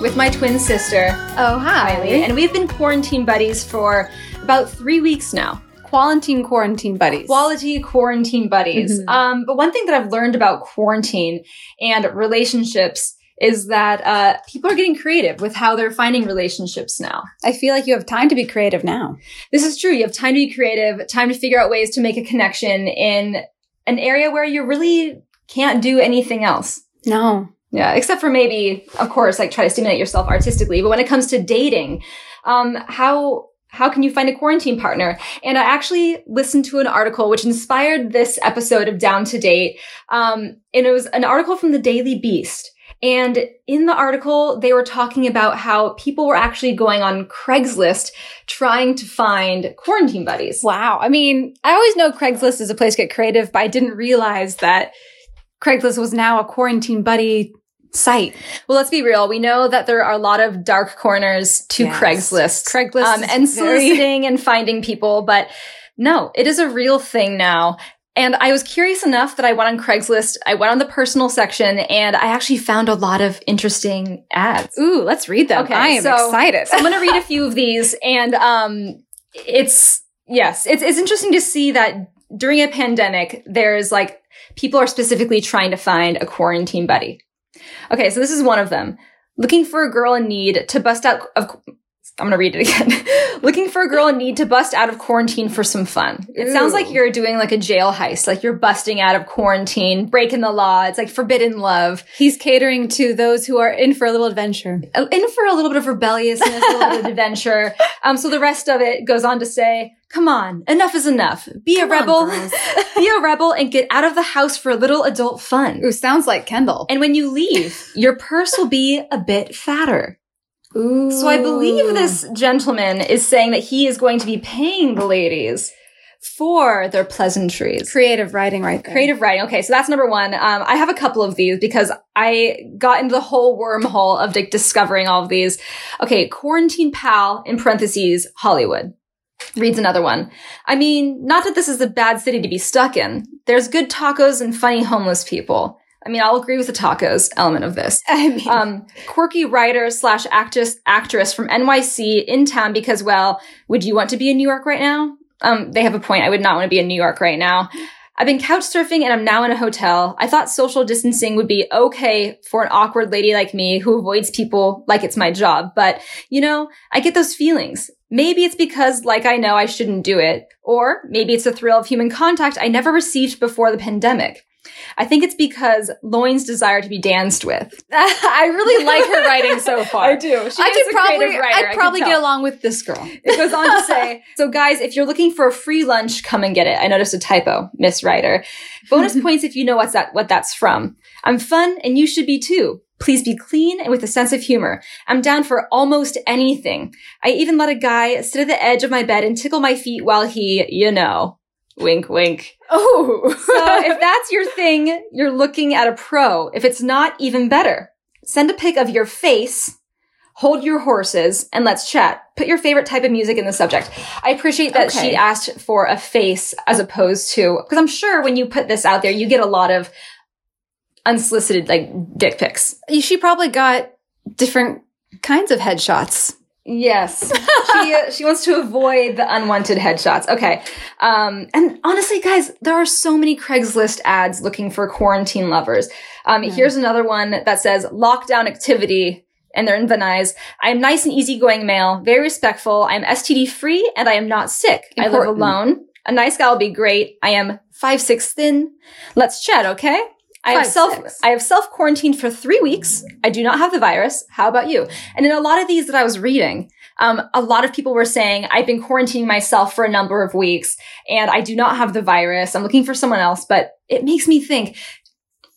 with my twin sister, Oh, hi. And we've been quarantine buddies for about three weeks now. Quarantine, quarantine buddies. Quality quarantine buddies. Mhm. Um, but one thing that I've learned about quarantine and relationships is that uh, people are getting creative with how they're finding relationships now. I feel like you have time to be creative now. This is true. You have time to be creative, time to figure out ways to make a connection in an area where you really can't do anything else. No. Yeah, except for maybe, of course, like try to stimulate yourself artistically. But when it comes to dating, um, how how can you find a quarantine partner? And I actually listened to an article which inspired this episode of Down to Date. Um, and it was an article from the Daily Beast. And in the article, they were talking about how people were actually going on Craigslist trying to find quarantine buddies. Wow. I mean, I always know Craigslist is a place to get creative, but I didn't realize that Craigslist was now a quarantine buddy site. Well, let's be real. We know that there are a lot of dark corners to Yes. Craigslist. Craigslist um, and soliciting and finding people, but no, it is a real thing now. And I was curious enough that I went on Craigslist. I went on the personal section and I actually found a lot of interesting ads. Ooh, let's read them. Okay, I am so- excited. So I'm going to read a few of these and um it's yes, it's it's interesting to see that during a pandemic there's like people are specifically trying to find a quarantine buddy. Okay, so this is one of them. Looking for a girl in need to bust out of I'm going to read it again. Looking for a girl in need to bust out of quarantine for some fun. It sounds like you're doing like a jail heist, like you're busting out of quarantine, breaking the law. It's like forbidden love. He's catering to those who are in for a little adventure. Uh, in for a little bit of rebelliousness, a little bit of adventure. Um, so the rest of it goes on to say, come on, enough is enough. Be Come a rebel, girls. be a rebel and get out of the house for a little adult fun. Ooh, sounds like Kendall. And when you leave, your purse will be a bit fatter. Ooh. So I believe this gentleman is saying that he is going to be paying the ladies for their pleasantries. creative writing right there. Creative writing. Okay, so that's number one. Um, I have a couple of these because I got into the whole wormhole of like, discovering all of these. Okay, quarantine pal in parentheses Hollywood reads another one. I mean, not that this is a bad city to be stuck in. There's good tacos and funny homeless people. I mean, I'll agree with the tacos element of this. I mean, Um, quirky writer slash actress actress from NYC in town because, well, would you want to be in New York right now? Um, they have a point. I would not want to be in New York right now. I've been couch surfing and I'm now in a hotel. I thought social distancing would be okay for an awkward lady like me who avoids people like it's my job. But, you know, I get those feelings. Maybe it's because, like, I know I shouldn't do it. Or maybe it's the thrill of human contact I never received before the pandemic. I think it's because loins desire to be danced with. I really like her writing so far. I do. She I is could a probably, writer, I'd probably get along with this girl. It goes on to say, so guys, if you're looking for a free lunch, come and get it. I noticed a typo, Miss Writer. Bonus points if you know what's that, what that's from. I'm fun and you should be too. Please be clean and with a sense of humor. I'm down for almost anything. I even let a guy sit at the edge of my bed and tickle my feet while he, you know, wink, wink. Oh, So if that's your thing, you're looking at a pro. If it's not, even better. Send a pic of your face, hold your horses, and let's chat. Put your favorite type of music in the subject. I appreciate that Okay. she asked for a face as opposed to, because I'm sure when you put this out there, you get a lot of unsolicited, like, dick pics. she probably got different kinds of headshots. Yes. she uh, she wants to avoid the unwanted headshots. Okay. Um and honestly guys, there are so many Craigslist ads looking for quarantine lovers. Um here's another one that says lockdown activity and they're in Venice. I am nice and easygoing male, very respectful. I am STD free and I am not sick. I live alone. A nice guy will be great. I am five six thin. Let's chat, okay? I have Five, self six. I have self quarantined for three weeks. I do not have the virus. How about you? And in a lot of these that I was reading, um, a lot of people were saying I've been quarantining myself for a number of weeks and I do not have the virus. I'm looking for someone else, but it makes me think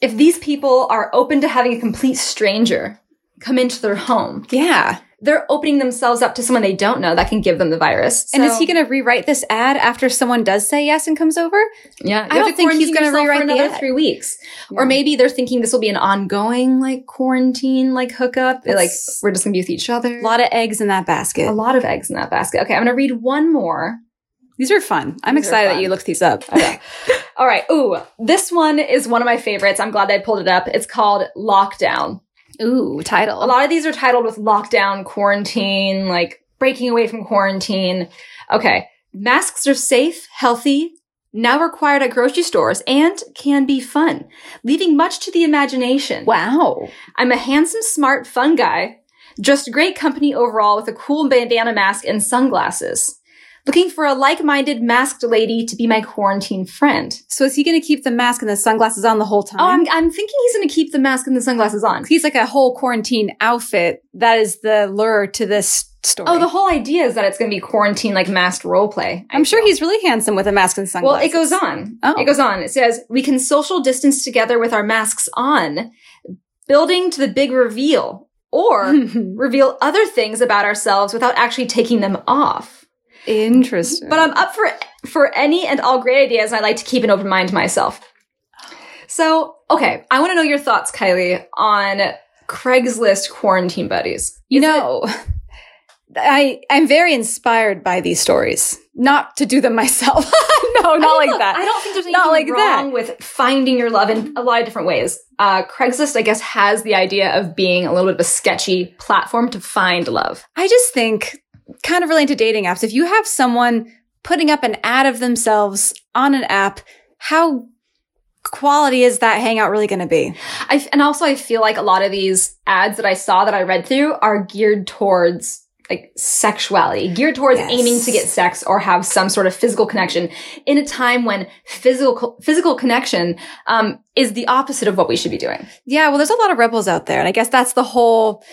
if these people are open to having a complete stranger come into their home, Yeah. They're opening themselves up to someone they don't know that can give them the virus. and is he going to rewrite this ad after someone does say yes and comes over? Yeah, I don't think he's going gonna rewrite for the another ad. three weeks, or maybe they're thinking this will be an ongoing like quarantine, like hookup. Like we're just gonna be with each other. A lot of eggs in that basket. a lot of eggs in that basket. Okay, I'm gonna read one more. These are fun. I'm These excited fun. that you looked these up. Okay. All right. Ooh, this one is one of my favorites. I'm glad that I pulled it up. It's called Lockdown. Ooh, title. A lot of these are titled with lockdown, quarantine, like breaking away from quarantine. Okay. Masks are safe, healthy, now required at grocery stores, and can be fun, leaving much to the imagination. Wow. I'm a handsome, smart, fun guy. Just great company overall with a cool bandana mask and sunglasses. Looking for a like-minded masked lady to be my quarantine friend. So is he going to keep the mask and the sunglasses on the whole time? Oh, I'm, I'm thinking he's going to keep the mask and the sunglasses on. He's like a whole quarantine outfit. That is the lure to this story. Oh, the whole idea is that it's going to be quarantine like masked role play. I'm sure he's really handsome with a mask and sunglasses. Well, it goes on. Oh. It goes on. It says, we can social distance together with our masks on, building to the big reveal, or reveal other things about ourselves without actually taking them off. Interesting. But I'm up for for any and all great ideas. and I like to keep an open mind to myself. So, okay, I want to know your thoughts, Kylie, on Craigslist quarantine buddies. you Is it- know, I I'm very inspired by these stories. Not to do them myself. no, not like that. I don't think there's anything Not like wrong that. with finding your love in a lot of different ways. Uh, Craigslist, I guess, has the idea of being a little bit of a sketchy platform to find love. I just think, kind of related to dating apps, if you have someone putting up an ad of themselves on an app, how quality is that hangout really going to be? I, and also, I feel like a lot of these ads that I saw that I read through are geared towards like sexuality, geared towards Yes. aiming to get sex or have some sort of physical connection in a time when physical physical connection um, is the opposite of what we should be doing. Yeah, well, there's a lot of rebels out there, and I guess that's the whole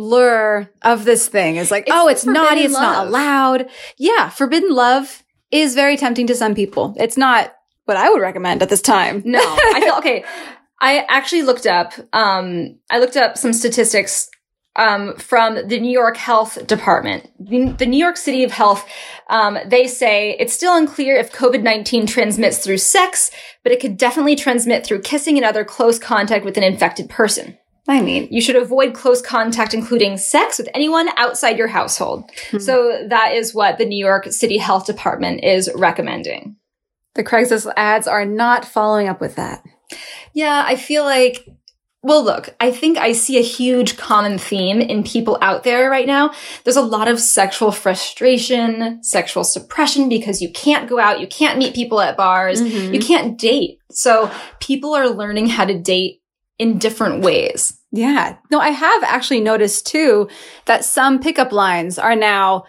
lure of this thing is like, It's oh, it's naughty, it's not allowed. Yeah, forbidden love is very tempting to some people. It's not what I would recommend at this time. No, I feel okay. I actually looked up. Um, I looked up some statistics um, from the New York Health Department. The New York City of Health. Um, they say it's still unclear if COVID nineteen transmits through sex, but it could definitely transmit through kissing and other close contact with an infected person. I mean, You should avoid close contact, including sex, with anyone outside your household. So that is what the New York City Health Department is recommending. the Craigslist ads are not following up with that. Yeah, I feel like, well, look, I think I see a huge common theme in people out there right now. There's a lot of sexual frustration, sexual suppression because you can't go out, you can't meet people at bars, Mhm. you can't date. So people are learning how to date in different ways. Yeah. No, I have actually noticed too that some pickup lines are now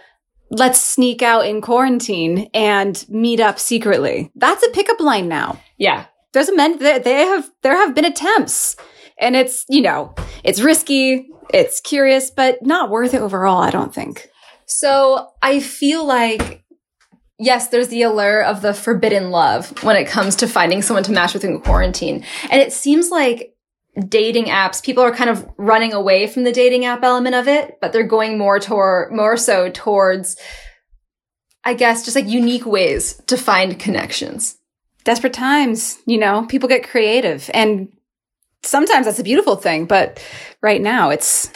let's sneak out in quarantine and meet up secretly. That's a pickup line now. Yeah. There's a men there they have there have been attempts and it's, you know, it's risky, it's curious, but not worth it overall, I don't think. So I feel like, yes, there's the allure of the forbidden love when it comes to finding someone to match with in quarantine. And it seems like dating apps, people are kind of running away from the dating app element of it, but they're going more toward, more so towards, I guess, just like unique ways to find connections. Desperate times, you know, people get creative and sometimes that's a beautiful thing, but right now it's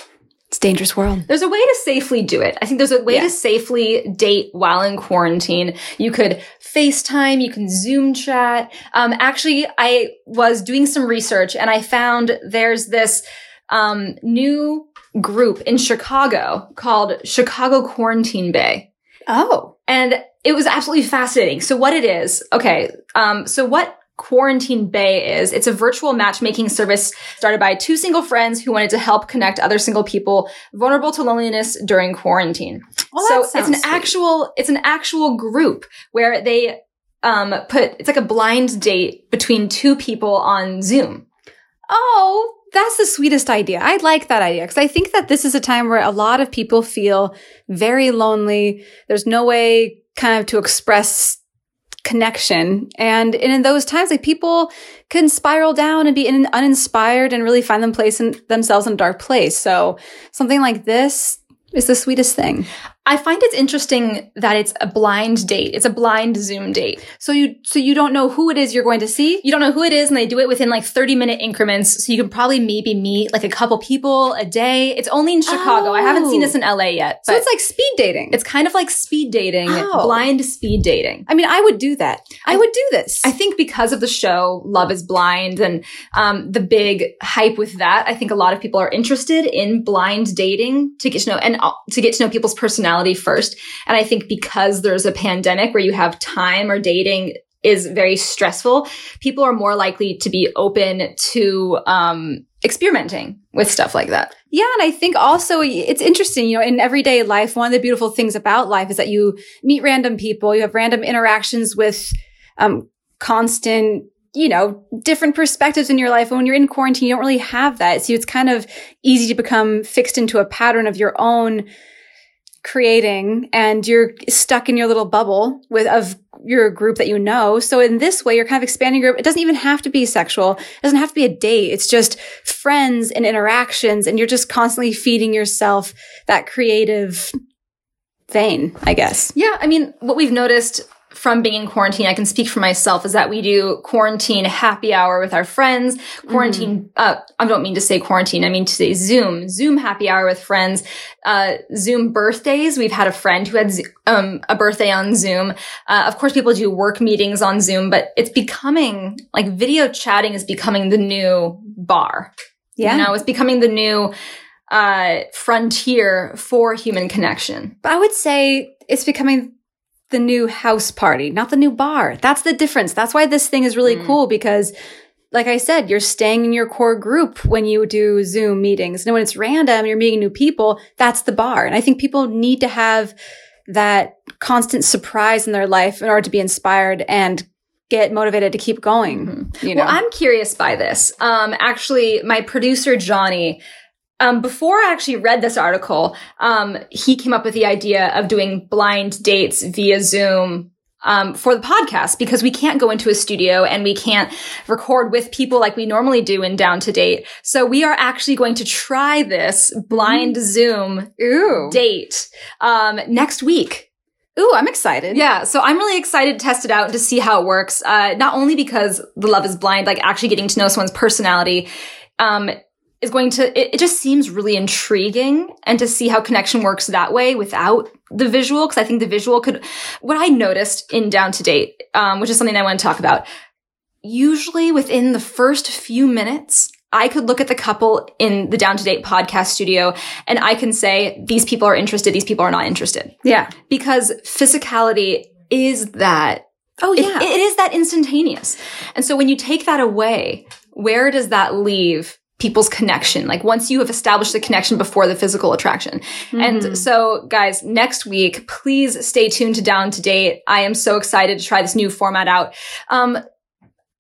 it's dangerous world. There's a way to safely do it. I think there's a way Yeah. to safely date while in quarantine. You could FaceTime, you can Zoom chat. Um, actually, I was doing some research and I found there's this um, new group in Chicago called Chicago Quarantine Bay. Oh. And it was absolutely fascinating. So what it is, okay, um, so what Quarantine Bay is, it's a virtual matchmaking service started by two single friends who wanted to help connect other single people vulnerable to loneliness during quarantine. Well, so it's an sweet. actual, it's an actual group where they um, put, it's like a blind date between two people on Zoom. Oh, that's the sweetest idea. I like that idea because I think that this is a time where a lot of people feel very lonely. There's no way kind of to express connection. And in those times, like people can spiral down and be in, uninspired and really find them place in, themselves in a dark place. So something like this is the sweetest thing. I find it's interesting that it's a blind date. It's a blind Zoom date. So you so you don't know who it is you're going to see? You don't know who it is and they do it within like 30 minute increments. So you can probably maybe meet like a couple people a day. It's only in Chicago. I haven't seen Oh. this in LA yet. So it's like speed dating. it's kind of like speed dating, Oh. blind speed dating. I mean, I would do that. I would do this. I think because of the show Love is Blind and um, the big hype with that, I think a lot of people are interested in blind dating to get to know and uh, to get to know people's personality first. And I think because there's a pandemic where you have time or dating is very stressful, people are more likely to be open to um, experimenting with stuff like that. Yeah, and I think also it's interesting, you know, in everyday life, one of the beautiful things about life is that you meet random people, you have random interactions with um, constant, you know, different perspectives in your life. And when you're in quarantine, you don't really have that. So it's kind of easy to become fixed into a pattern of your own creating and you're stuck in your little bubble with of your group that you know. So in this way, you're kind of expanding your group. It doesn't even have to be sexual. It doesn't have to be a date. It's just friends and interactions. And you're just constantly feeding yourself that creative vein, I guess. Yeah, I mean, what we've noticed from being in quarantine, I can speak for myself, is that we do quarantine happy hour with our friends. Quarantine, uh, I don't mean to say quarantine, I mean to say Zoom, Zoom happy hour with friends. Uh, Zoom birthdays. We've had a friend who had um, a birthday on Zoom. Uh, of course, people do work meetings on Zoom, but it's becoming like video chatting is becoming the new bar. Yeah. You know, it's becoming the new uh, frontier for human connection. But I would say it's becoming the new house party, not the new bar. That's the difference. That's why this thing is really Mm. cool because like I said, you're staying in your core group when you do Zoom meetings. And when it's random, you're meeting new people, that's the bar. And I think people need to have that constant surprise in their life in order to be inspired and get motivated to keep going. You know, Well, I'm curious by this. Um, actually, my producer Johnny, um, before I actually read this article, um, he came up with the idea of doing blind dates via Zoom. Um, for the podcast because we can't go into a studio and we can't record with people like we normally do in Down to Date. So we are actually going to try this blind Zoom ooh, date um, next week. ooh, I'm excited. Yeah, so I'm really excited to test it out and to see how it works. Uh, not only because the love is blind, like actually getting to know someone's personality, um, is going to, it, it just seems really intriguing and to see how connection works that way without the visual. Cause I think the visual could, what I noticed in Down to Date, um, which is something I want to talk about, usually within the first few minutes, I could look at the couple in the Down to Date podcast studio and I can say, these people are interested, these people are not interested Yeah. because physicality is that Oh, it- yeah. it is that instantaneous and so when you take that away where does that leave people's connection like once you have established the connection before the physical attraction Mhm. and so guys next week please stay tuned to down to date i am so excited to try this new format out um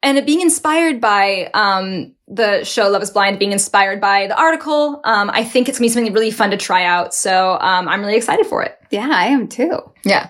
and being inspired by um, the show Love is Blind, being inspired by the article, um, I think it's gonna be something really fun to try out. So um, I'm really excited for it. yeah, I am too. Yeah.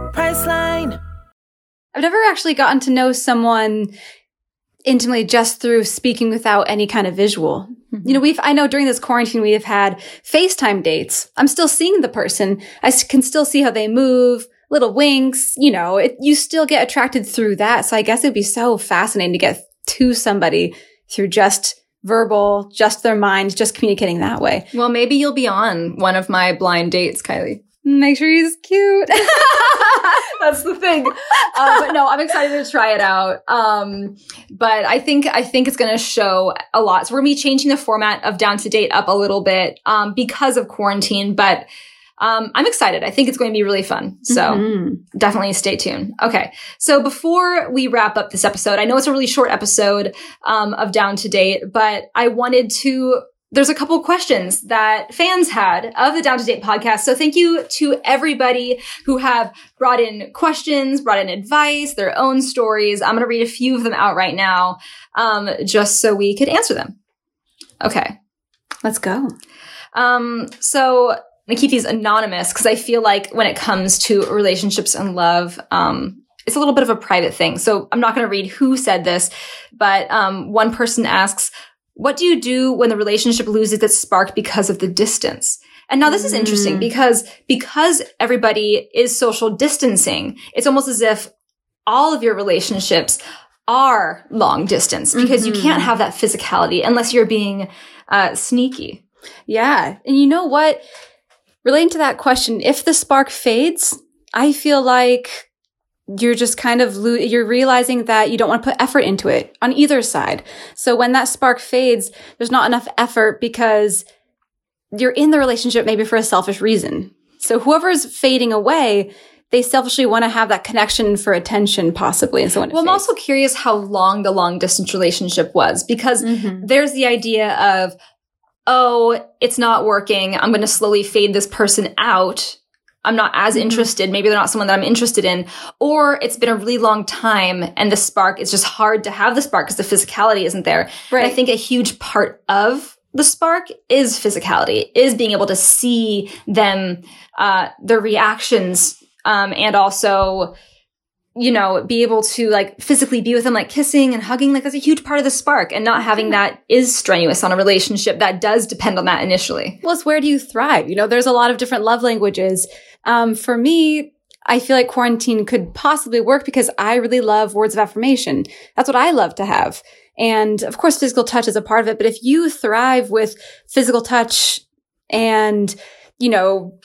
I've never actually gotten to know someone intimately just through speaking without any kind of visual. Mm-hmm. You know, we've, I know during this quarantine, we have had FaceTime dates. I'm still seeing the person. I can still see how they move, little winks, you know, it, you still get attracted through that. So I guess it'd be so fascinating to get to somebody through just verbal, just their minds, just communicating that way. Well, maybe you'll be on one of my blind dates, Kylie. Make sure he's cute. That's the thing. Uh, but no, I'm excited to try it out. Um, but I think I think it's going to show a lot. So we're going to be changing the format of Down to Date up a little bit um, because of quarantine. But um, I'm excited. I think it's going to be really fun. So Mhm. definitely stay tuned. Okay. So before we wrap up this episode, I know it's a really short episode um, of Down to Date, but I wanted to there's a couple questions that fans had of the Down to Date podcast. So thank you to everybody who have brought in questions, brought in advice, their own stories. I'm going to read a few of them out right now, um, just so we could answer them. Okay. Let's go. Um, so I'm gonna keep these anonymous because I feel like when it comes to relationships and love, um, it's a little bit of a private thing. So I'm not going to read who said this, but um, one person asks, what do you do when the relationship loses its spark because of the distance? And now this is interesting Mm. because, because everybody is social distancing, it's almost as if all of your relationships are long distance because you Mhm. can't have that physicality unless you're being uh, sneaky. Yeah. And you know what? Relating to that question, if the spark fades, I feel like you're just kind of lo- you're realizing that you don't want to put effort into it on either side. So when that spark fades, there's not enough effort because you're in the relationship maybe for a selfish reason. So whoever's fading away, they selfishly want to have that connection for attention possibly. And so when it Well, I'm fades- also curious how long the long distance relationship was because Mhm. there's the idea of, oh, it's not working. I'm going to slowly fade this person out. I'm not as Mhm. interested. Maybe they're not someone that I'm interested in. Or it's been a really long time and the spark is just hard to have the spark because the physicality isn't there. Right. And I think a huge part of the spark is physicality, is being able to see them, uh, their reactions, um, and also, you know, be able to like physically be with them, like kissing and hugging. Like that's a huge part of the spark and not having that is strenuous on a relationship that does depend on that initially. Well, it's where do you thrive? You know, there's a lot of different love languages. Um, for me, I feel like quarantine could possibly work because I really love words of affirmation. That's what I love to have. And of course, physical touch is a part of it. But if you thrive with physical touch and, you know,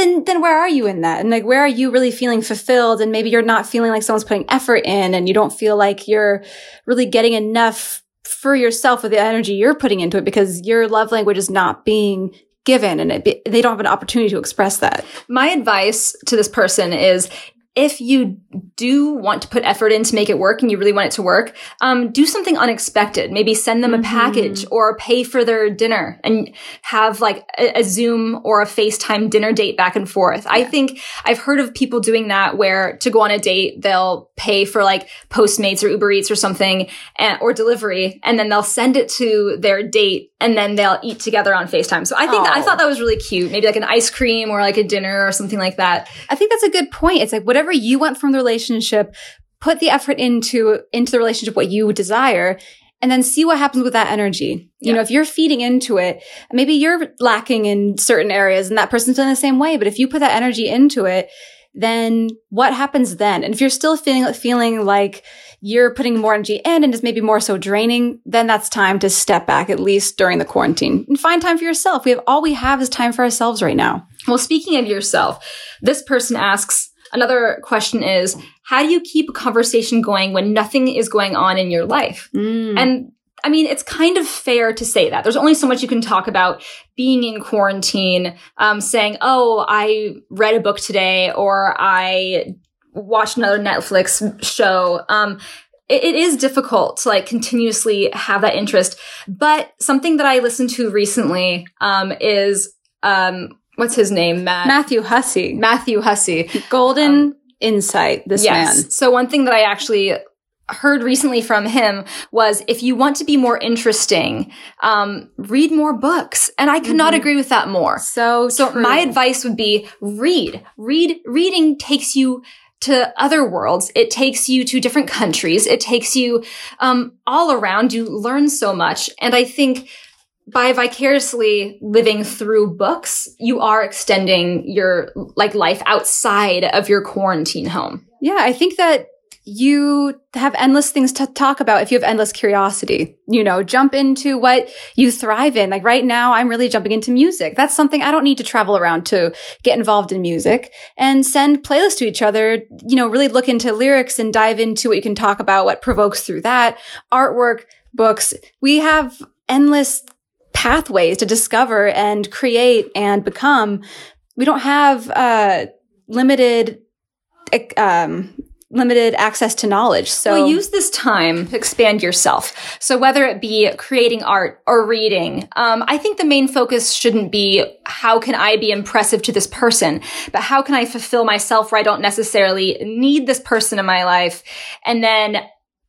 then, then where are you in that? And like, where are you really feeling fulfilled? And maybe you're not feeling like someone's putting effort in and you don't feel like you're really getting enough for yourself with the energy you're putting into it because your love language is not being given and be, they don't have an opportunity to express that. My advice to this person is if you do want to put effort in to make it work and you really want it to work, um, do something unexpected. Maybe send them a Mhm. package or pay for their dinner and have like a, a Zoom or a FaceTime dinner date back and forth. I think I've heard of people doing that where to go on a date, they'll pay for like Postmates or Uber Eats or something and, or delivery, and then they'll send it to their date and then they'll eat together on FaceTime. So I think that, I Oh. thought that was really cute. Maybe like an ice cream or like a dinner or something like that. I think that's a good point. It's like whatever you want from the relationship, put the effort into into the relationship what you desire and then see what happens with that energy. You Yeah. know, if you're feeding into it, maybe you're lacking in certain areas and that person's in the same way, but if you put that energy into it, then what happens then? And if you're still feeling feeling like you're putting more energy in and is maybe more so draining, then that's time to step back at least during the quarantine and find time for yourself. We have all we have is time for ourselves right now. Well, speaking of yourself, this person asks another question is how do you keep a conversation going when nothing is going on in your life? And I mean, it's kind of fair to say that. There's only so much you can talk about being in quarantine, um, saying, oh, I read a book today or I watched another Netflix show. Um, it, it is difficult to like continuously have that interest. But something that I listened to recently um, is um, what's his name? Matt Matthew Hussey. Matthew Hussey. golden insight this man So one thing that I actually heard recently from him was if you want to be more interesting, um, read more books. And I could not Mhm. agree with that more. so So true. my advice would be read. Read reading takes you to other worlds. It takes you to different countries. It takes you um, all around. You learn so much. And I think by vicariously living through books, you are extending your like life outside of your quarantine home. yeah i think that you have endless things to talk about if you have endless curiosity. You know jump into what you thrive in. Like right now i'm really jumping into music. That's something i don't need to travel around to get involved in music and send playlists to each other you know really look into lyrics and dive into what you can talk about what provokes through that artwork books. We have endless pathways to discover and create and become. We don't have uh limited um limited access to knowledge. So well, use this time to expand yourself. So whether it be creating art or reading, um, I think the main focus shouldn't be how can I be impressive to this person, but how can I fulfill myself where I don't necessarily need this person in my life, and then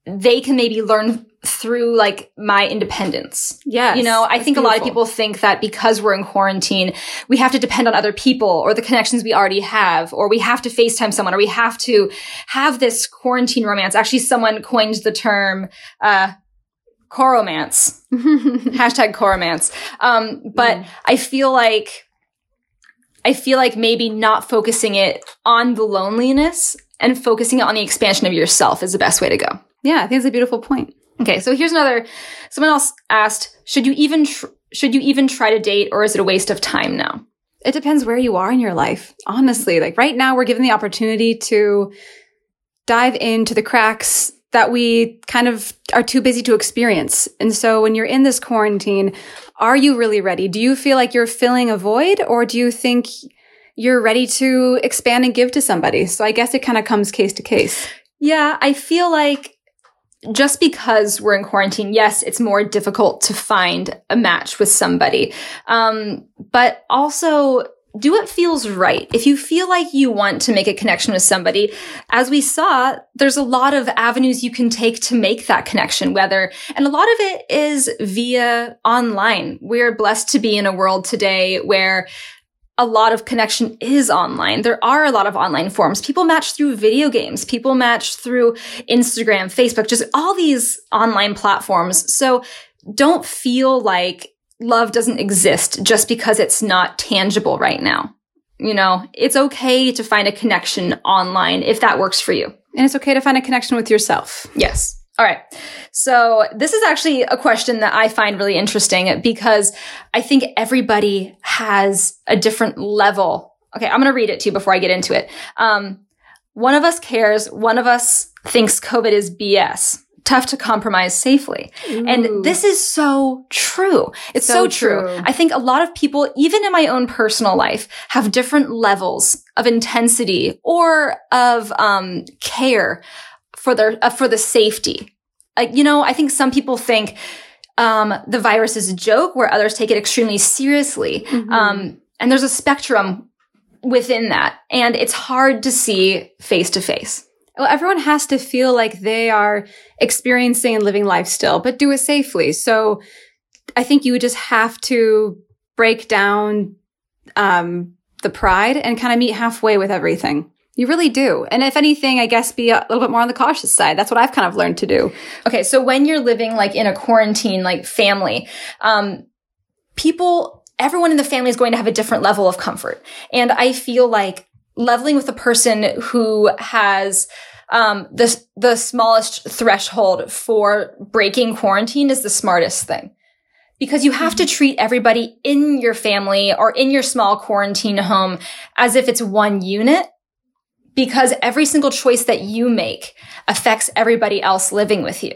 they can maybe learn through like my independence. Yes, You know, I think a lot of people think that because we're in quarantine, we have to depend on other people or the connections we already have, or we have to FaceTime someone, or we have to have this quarantine romance. Actually, someone coined the term, uh, coromance. Hashtag coromance. Um, but Mm. I feel like, I feel like maybe not focusing it on the loneliness and focusing it on the expansion of yourself is the best way to go. yeah, I think it's a beautiful point. Okay, so here's another. Someone else asked, should you even tr- should you even try to date, or is it a waste of time now? It depends where you are in your life. Honestly, like right now, we're given the opportunity to dive into the cracks that we kind of are too busy to experience. And so when you're in this quarantine, are you really ready? Do you feel like you're filling a void or do you think you're ready to expand and give to somebody? So I guess it kind of comes case to case. Yeah, I feel like just because we're in quarantine, yes, it's more difficult to find a match with somebody. Um, but also do what feels right. If you feel like you want to make a connection with somebody, as we saw, there's a lot of avenues you can take to make that connection, whether, and a lot of it is via online. We're blessed to be in a world today where a lot of connection is online. There are a lot of online forms. People match through video games. People match through Instagram, Facebook, just all these online platforms. So don't feel like love doesn't exist just because it's not tangible right now. You know, it's okay to find a connection online if that works for you. And it's okay to find a connection with yourself. Yes. All right. So this is actually a question that I find really interesting because I think everybody has a different level. Okay. I'm going to read it to you before I get into it. Um, one of us cares. One of us thinks COVID is BS. Tough to compromise safely. Ooh. And this is so true. It's so, So true. true. I think a lot of people, even in my own personal life, have different levels of intensity or of um, care for their uh, for the safety. Like you know, I think some people think um, the virus is a joke, where others take it extremely seriously. Mhm. Um, and there's a spectrum within that, and it's hard to see face to face. Well, everyone has to feel like they are experiencing and living life still, but do it safely. So I think you would just have to break down um, the pride and kind of meet halfway with everything. You really do. And if anything, I guess be a little bit more on the cautious side. That's what I've kind of learned to do. Okay, so when you're living like in a quarantine, like family, um, people, everyone in the family is going to have a different level of comfort. And I feel like leveling with a person who has um, the the smallest threshold for breaking quarantine is the smartest thing. Because you have to treat everybody in your family or in your small quarantine home as if it's one unit. Because every single choice that you make affects everybody else living with you.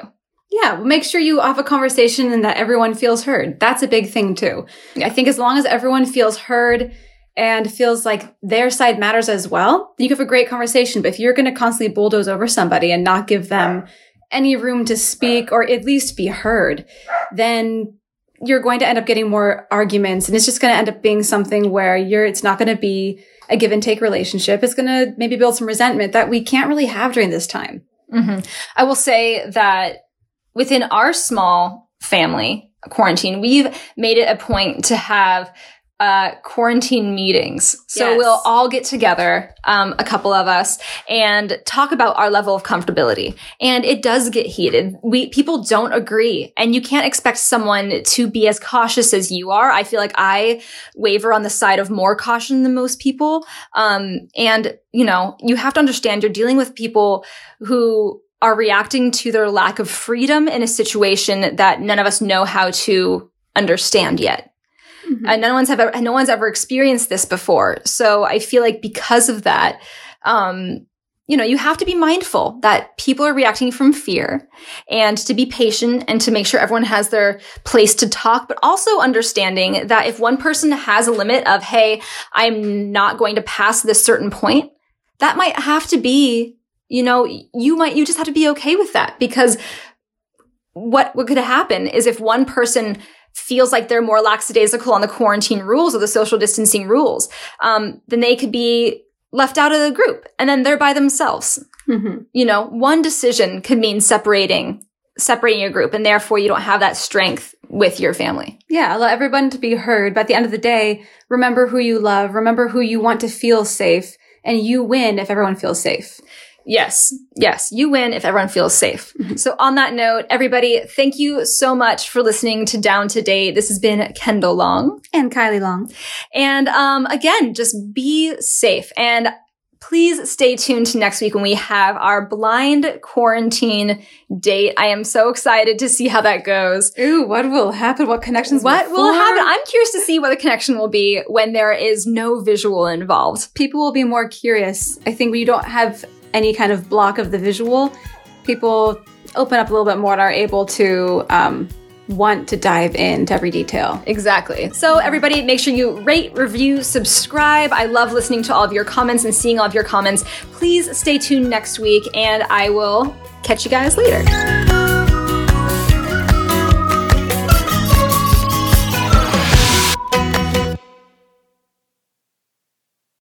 Yeah, make sure you have a conversation and that everyone feels heard. That's a big thing too. I think as long as everyone feels heard and feels like their side matters as well, you can have a great conversation. But if you're going to constantly bulldoze over somebody and not give them any room to speak or at least be heard, then you're going to end up getting more arguments and it's just going to end up being something where you're, it's not going to be a give and take relationship. is going to maybe build some resentment that we can't really have during this time. hmm I will say that within our small family quarantine, we've made it a point to have uh, quarantine meetings. So Yes. we'll all get together, um, a couple of us, and talk about our level of comfortability. And it does get heated. We people don't agree, and you can't expect someone to be as cautious as you are. I feel like I waver on the side of more caution than most people. Um, and you know, you have to understand you're dealing with people who are reacting to their lack of freedom in a situation that none of us know how to understand yet. And no one's ever, no one's ever experienced this before. So I feel like because of that, um, you know, you have to be mindful that people are reacting from fear and to be patient and to make sure everyone has their place to talk, but also understanding that if one person has a limit of, Hey, I'm not going to pass this certain point, that might have to be you know, you might, you just have to be okay with that because what, what could happen is if one person feels like they're more lackadaisical on the quarantine rules or the social distancing rules, um, then they could be left out of the group and then they're by themselves. Mm-hmm. You know, one decision could mean separating, separating your group and therefore you don't have that strength with your family. Yeah, allow everyone to be heard. But at the end of the day, remember who you love, remember who you want to feel safe, and you win if everyone feels safe. Yes, yes, you win if everyone feels safe. So, on that note, everybody, thank you so much for listening to Down to Date. This has been Kendall Long. And Kylie Long. And um, again, just be safe. And please stay tuned to next week when we have our blind quarantine date. I am so excited to see how that goes. Ooh, what will happen? What connections What will happen? I'm curious to see what the connection will be when there is no visual involved. people will be more curious. I think when you don't have any kind of block of the visual, people open up a little bit more and are able to um, want to dive into every detail. Exactly. So, everybody, make sure you rate, review, subscribe. I love listening to all of your comments and seeing all of your comments. Please stay tuned next week, and I will catch you guys later.